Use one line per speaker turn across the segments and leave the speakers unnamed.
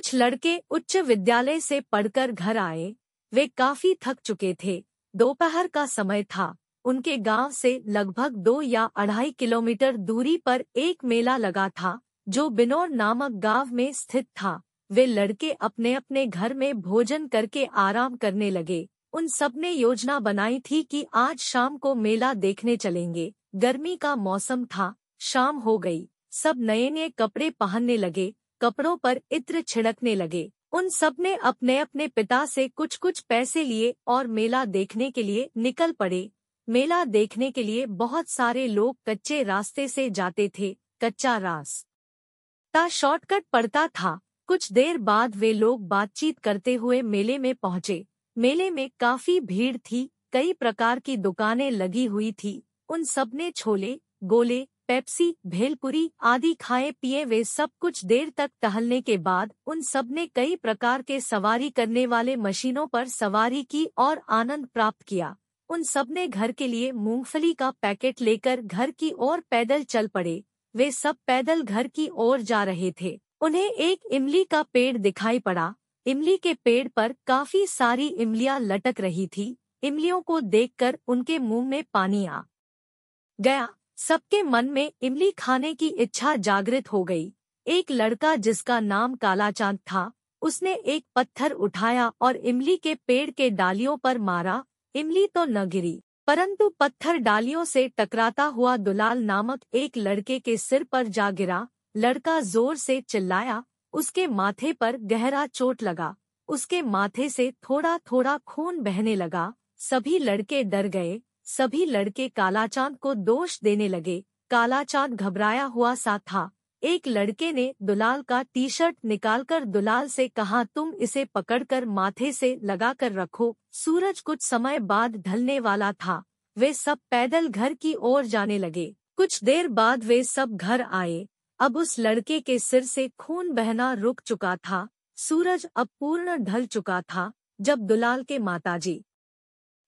कुछ लड़के उच्च विद्यालय से पढ़कर घर आए। वे काफ़ी थक चुके थे। दोपहर का समय था। उनके गाँव से लगभग दो या अढ़ाई किलोमीटर दूरी पर एक मेला लगा था, जो बिनौर नामक गाँव में स्थित था। वे लड़के अपने अपने घर में भोजन करके आराम करने लगे। उन सबने योजना बनाई थी कि आज शाम को मेला देखने चलेंगे। गर्मी का मौसम था। शाम हो गई। सब नए नए कपड़े पहनने लगे। कपड़ों पर इत्र छिड़कने लगे। उन सबने अपने अपने पिता से कुछ कुछ पैसे लिए और मेला देखने के लिए निकल पड़े। मेला देखने के लिए बहुत सारे लोग कच्चे रास्ते से जाते थे, कच्चा रास्ता शॉर्टकट पड़ता था। कुछ देर बाद वे लोग बातचीत करते हुए मेले में पहुँचे। मेले में काफ़ी भीड़ थी, कई प्रकार की दुकानें लगी हुई थी। उन सबने छोले, गोले पेप्सी, भेलपुरी आदि खाए पिए वे सब कुछ देर तक टहलने के बाद उन सबने कई प्रकार के सवारी करने वाले मशीनों पर सवारी की और आनंद प्राप्त किया। उन सबने घर के लिए मूंगफली का पैकेट लेकर घर की ओर पैदल चल पड़े। वे सब पैदल घर की ओर जा रहे थे। उन्हें एक इमली का पेड़ दिखाई पड़ा। इमली के पेड़ पर काफ़ी सारी इमलियाँ लटक रही थी। इमलियों को देखकर उनके मुँह में पानी आ गया। सबके मन में इमली खाने की इच्छा जागृत हो गई। एक लड़का जिसका नाम काला चाँद था, उसने एक पत्थर उठाया और इमली के पेड़ के डालियों पर मारा। इमली तो न गिरी, परंतु पत्थर डालियों से टकराता हुआ दुलाल नामक एक लड़के के सिर पर जा गिरा। लड़का ज़ोर से चिल्लाया, उसके माथे पर गहरा चोट लगा। उसके माथे से थोड़ा थोड़ा खून बहने लगा। सभी लड़के डर गए। सभी लड़के कालाचांद को दोष देने लगे। कालाचांद घबराया हुआ सा था। एक लड़के ने दुलाल का टी शर्ट निकालकर दुलाल से कहा, तुम इसे पकड़कर माथे से लगाकर रखो। सूरज कुछ समय बाद ढलने वाला था। वे सब पैदल घर की ओर जाने लगे। कुछ देर बाद वे सब घर आए। अब उस लड़के के सिर से खून बहना रुक चुका था। सूरज अब पूर्ण ढल चुका था, जब दुलाल के माताजी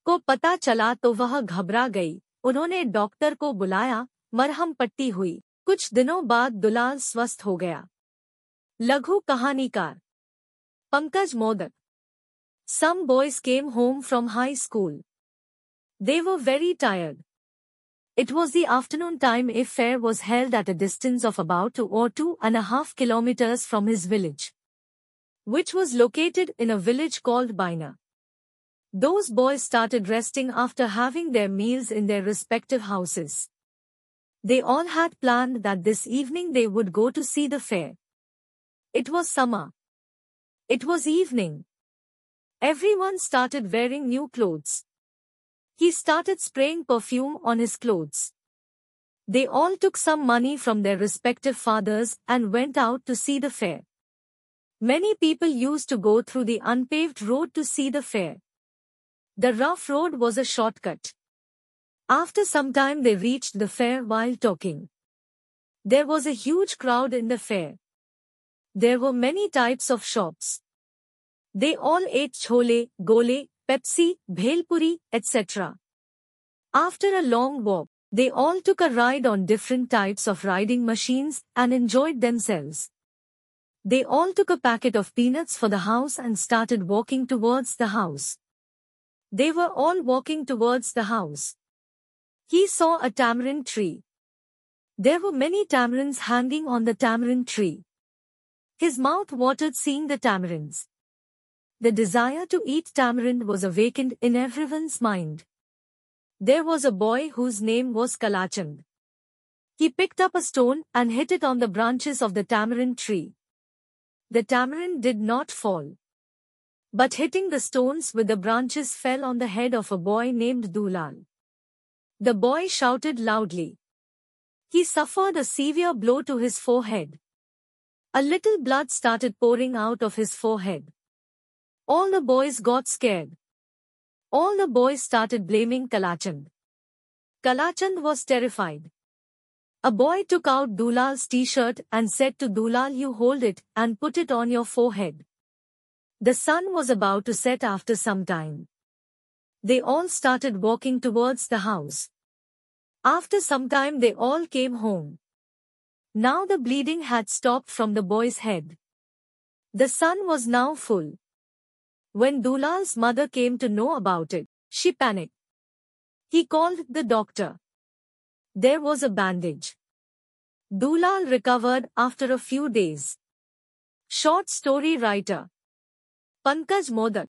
को पता चला तो वह घबरा गई उन्होंने डॉक्टर को बुलाया मरहम पट्टी हुई कुछ दिनों बाद दुलाल स्वस्थ हो गया लघु कहानीकार Pankaj Modak some boys came home from high school they were very tired It was the afternoon time a fair was held at a distance of about two or two and a half kilometers from his village, which was located in a village called Baina. Those boys started resting after having their meals in their respective houses. They all had planned that this evening they would go to see the fair. It was summer. It was evening. Everyone started wearing new clothes. He started spraying perfume on his clothes. They all took some money from their respective fathers and went out to see the fair. Many people used to go through the unpaved road to see the fair. The rough road was a shortcut. After some time they reached the fair while talking. There was a huge crowd in the fair. There were many types of shops. They all ate chole, gole, Pepsi, Bhelpuri, etc. After a long walk, they all took a ride on different types of riding machines and enjoyed themselves. They all took a packet of peanuts for the house and started walking towards the house. They were all walking towards the house. He saw a tamarind tree. There were many tamarinds hanging on the tamarind tree. His mouth watered seeing the tamarinds. The desire to eat tamarind was awakened in everyone's mind. There was a boy whose name was Kalachand. He picked up a stone and hit it on the branches of the tamarind tree. The tamarind did not fall. But hitting the stones with the branches fell on the head of a boy named Dulal. The boy shouted loudly. He suffered a severe blow to his forehead. A little blood started pouring out of his forehead. All the boys got scared. All the boys started blaming Kalachand. Kalachand was terrified. A boy took out Dulal's t-shirt and said to Dulal you hold it and put it on your forehead. The sun was about to set after some time. They all started walking towards the house. After some time they all came home. Now the bleeding had stopped from the boy's head. The sun was now full. When Dulal's mother came to know about it, she panicked. He called the doctor. There was a bandage. Dulal recovered after a few days. Short story writer Pankaj Modak.